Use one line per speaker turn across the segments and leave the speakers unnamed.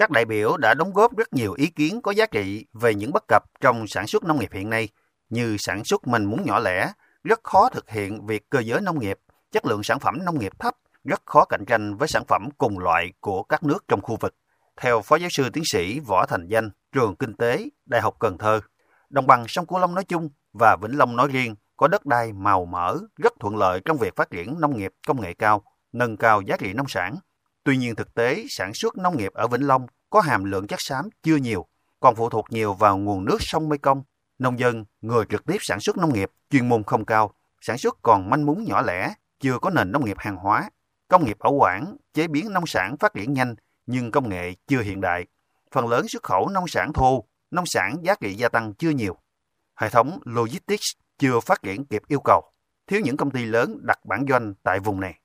Các đại biểu đã đóng góp rất nhiều ý kiến có giá trị về những bất cập trong sản xuất nông nghiệp hiện nay, như sản xuất manh mún nhỏ lẻ, rất khó thực hiện việc cơ giới nông nghiệp, chất lượng sản phẩm nông nghiệp thấp, rất khó cạnh tranh với sản phẩm cùng loại của các nước trong khu vực. Theo Phó Giáo sư Tiến sĩ Võ Thành Danh, Trường Kinh tế, Đại học Cần Thơ, đồng bằng sông Cửu Long nói chung và Vĩnh Long nói riêng có đất đai màu mỡ, rất thuận lợi trong việc phát triển nông nghiệp công nghệ cao, nâng cao giá trị nông sản. Tuy nhiên thực tế, sản xuất nông nghiệp ở Vĩnh Long có hàm lượng chất xám chưa nhiều, còn phụ thuộc nhiều vào nguồn nước sông Mekong. Nông dân, người trực tiếp sản xuất nông nghiệp, chuyên môn không cao, sản xuất còn manh mún nhỏ lẻ, chưa có nền nông nghiệp hàng hóa. Công nghiệp ở quảng chế biến nông sản phát triển nhanh, nhưng công nghệ chưa hiện đại. Phần lớn xuất khẩu nông sản thô, nông sản giá trị gia tăng chưa nhiều. Hệ thống logistics chưa phát triển kịp yêu cầu, thiếu những công ty lớn đặt bản doanh tại vùng này.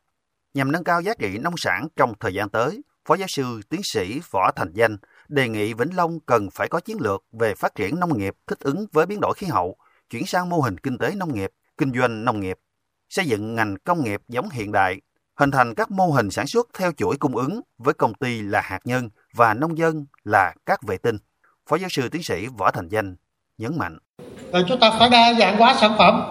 Nhằm nâng cao giá trị nông sản trong thời gian tới, Phó giáo sư tiến sĩ Võ Thành Danh đề nghị Vĩnh Long cần phải có chiến lược về phát triển nông nghiệp thích ứng với biến đổi khí hậu, chuyển sang mô hình kinh tế nông nghiệp, kinh doanh nông nghiệp, xây dựng ngành công nghiệp giống hiện đại, hình thành các mô hình sản xuất theo chuỗi cung ứng với công ty là hạt nhân và nông dân là các vệ tinh. Phó giáo sư tiến sĩ Võ Thành Danh nhấn mạnh.
Rồi chúng ta phải đa dạng hóa sản phẩm.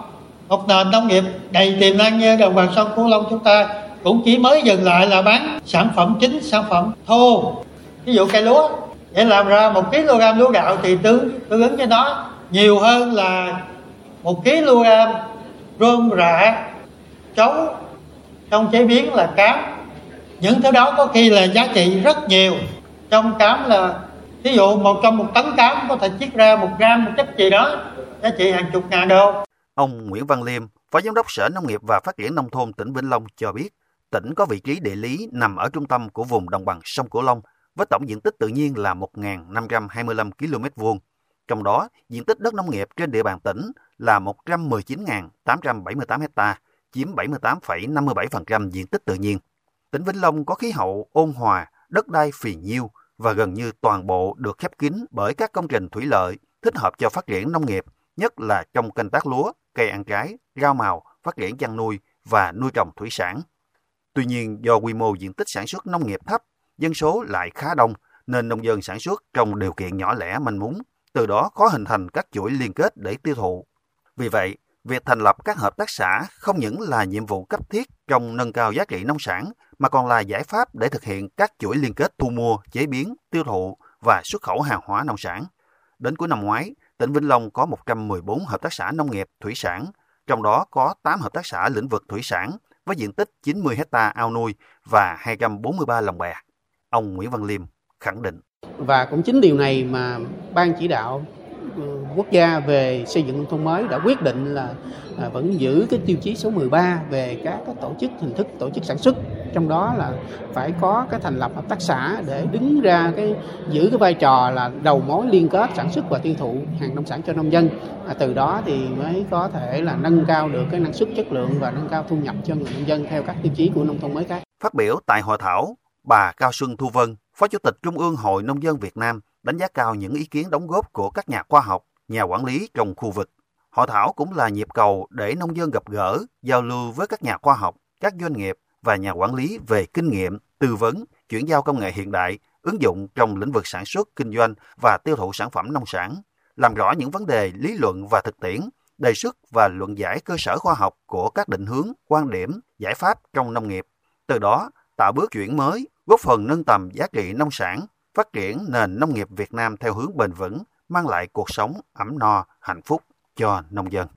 Một nền nông nghiệp đầy tiềm năng như đồng bằng sông Cửu Long chúng ta cũng chỉ mới dừng lại là bán sản phẩm chính, sản phẩm thô. Ví dụ cây lúa, để làm ra một kg lúa gạo thì tương tương ứng với nó nhiều hơn là một kg rơm rạ, chấu trong chế biến là cám. Những thứ đó có khi là giá trị rất nhiều. Trong cám là ví dụ một trong một tấn cám có thể chiết ra một gram một chất gì đó giá trị hàng chục ngàn đô.
Ông Nguyễn Văn Liêm, Phó Giám đốc Sở Nông nghiệp và Phát triển Nông thôn tỉnh Vĩnh Long cho biết, tỉnh có vị trí địa lý nằm ở trung tâm của vùng đồng bằng sông Cửu Long với tổng diện tích tự nhiên là 1.525 km vuông. Trong đó, diện tích đất nông nghiệp trên địa bàn tỉnh là 119.878 hecta, chiếm 78,57% diện tích tự nhiên. Tỉnh Vĩnh Long có khí hậu ôn hòa, đất đai phì nhiêu và gần như toàn bộ được khép kín bởi các công trình thủy lợi thích hợp cho phát triển nông nghiệp, nhất là trong canh tác lúa, cây ăn trái, rau màu, phát triển chăn nuôi và nuôi trồng thủy sản. Tuy nhiên, do quy mô diện tích sản xuất nông nghiệp thấp, dân số lại khá đông, nên nông dân sản xuất trong điều kiện nhỏ lẻ manh mún, từ đó khó hình thành các chuỗi liên kết để tiêu thụ. Vì vậy, việc thành lập các hợp tác xã không những là nhiệm vụ cấp thiết trong nâng cao giá trị nông sản, mà còn là giải pháp để thực hiện các chuỗi liên kết thu mua, chế biến, tiêu thụ và xuất khẩu hàng hóa nông sản. Đến cuối năm ngoái, tỉnh Vĩnh Long có 114 hợp tác xã nông nghiệp, thủy sản, trong đó có 8 hợp tác xã lĩnh vực thủy sản với diện tích 90 hecta ao nuôi và 243 lồng bè. Ông Nguyễn Văn Liêm khẳng định.
Và cũng chính điều này mà Ban chỉ đạo quốc gia về xây dựng nông thôn mới đã quyết định là à, vẫn giữ cái tiêu chí số 13 về các cái tổ chức hình thức tổ chức sản xuất trong đó là phải có cái thành lập hợp tác xã để đứng ra cái giữ cái vai trò là đầu mối liên kết sản xuất và tiêu thụ hàng nông sản cho nông dân à, từ đó thì mới có thể là nâng cao được cái năng suất chất lượng và nâng cao thu nhập cho người nông dân theo các tiêu chí của nông thôn mới khác.
Phát biểu tại hội thảo, bà Cao Xuân Thu Vân, Phó Chủ tịch Trung ương Hội Nông dân Việt Nam đánh giá cao những ý kiến đóng góp của các nhà khoa học, nhà quản lý trong khu vực. Hội thảo cũng là nhịp cầu để nông dân gặp gỡ, giao lưu với các nhà khoa học, các doanh nghiệp và nhà quản lý về kinh nghiệm, tư vấn, chuyển giao công nghệ hiện đại, ứng dụng trong lĩnh vực sản xuất, kinh doanh và tiêu thụ sản phẩm nông sản, làm rõ những vấn đề lý luận và thực tiễn, đề xuất và luận giải cơ sở khoa học của các định hướng, quan điểm, giải pháp trong nông nghiệp. Từ đó, tạo bước chuyển mới, góp phần nâng tầm giá trị nông sản, phát triển nền nông nghiệp Việt Nam theo hướng bền vững, mang lại cuộc sống ấm no, hạnh phúc cho nông dân.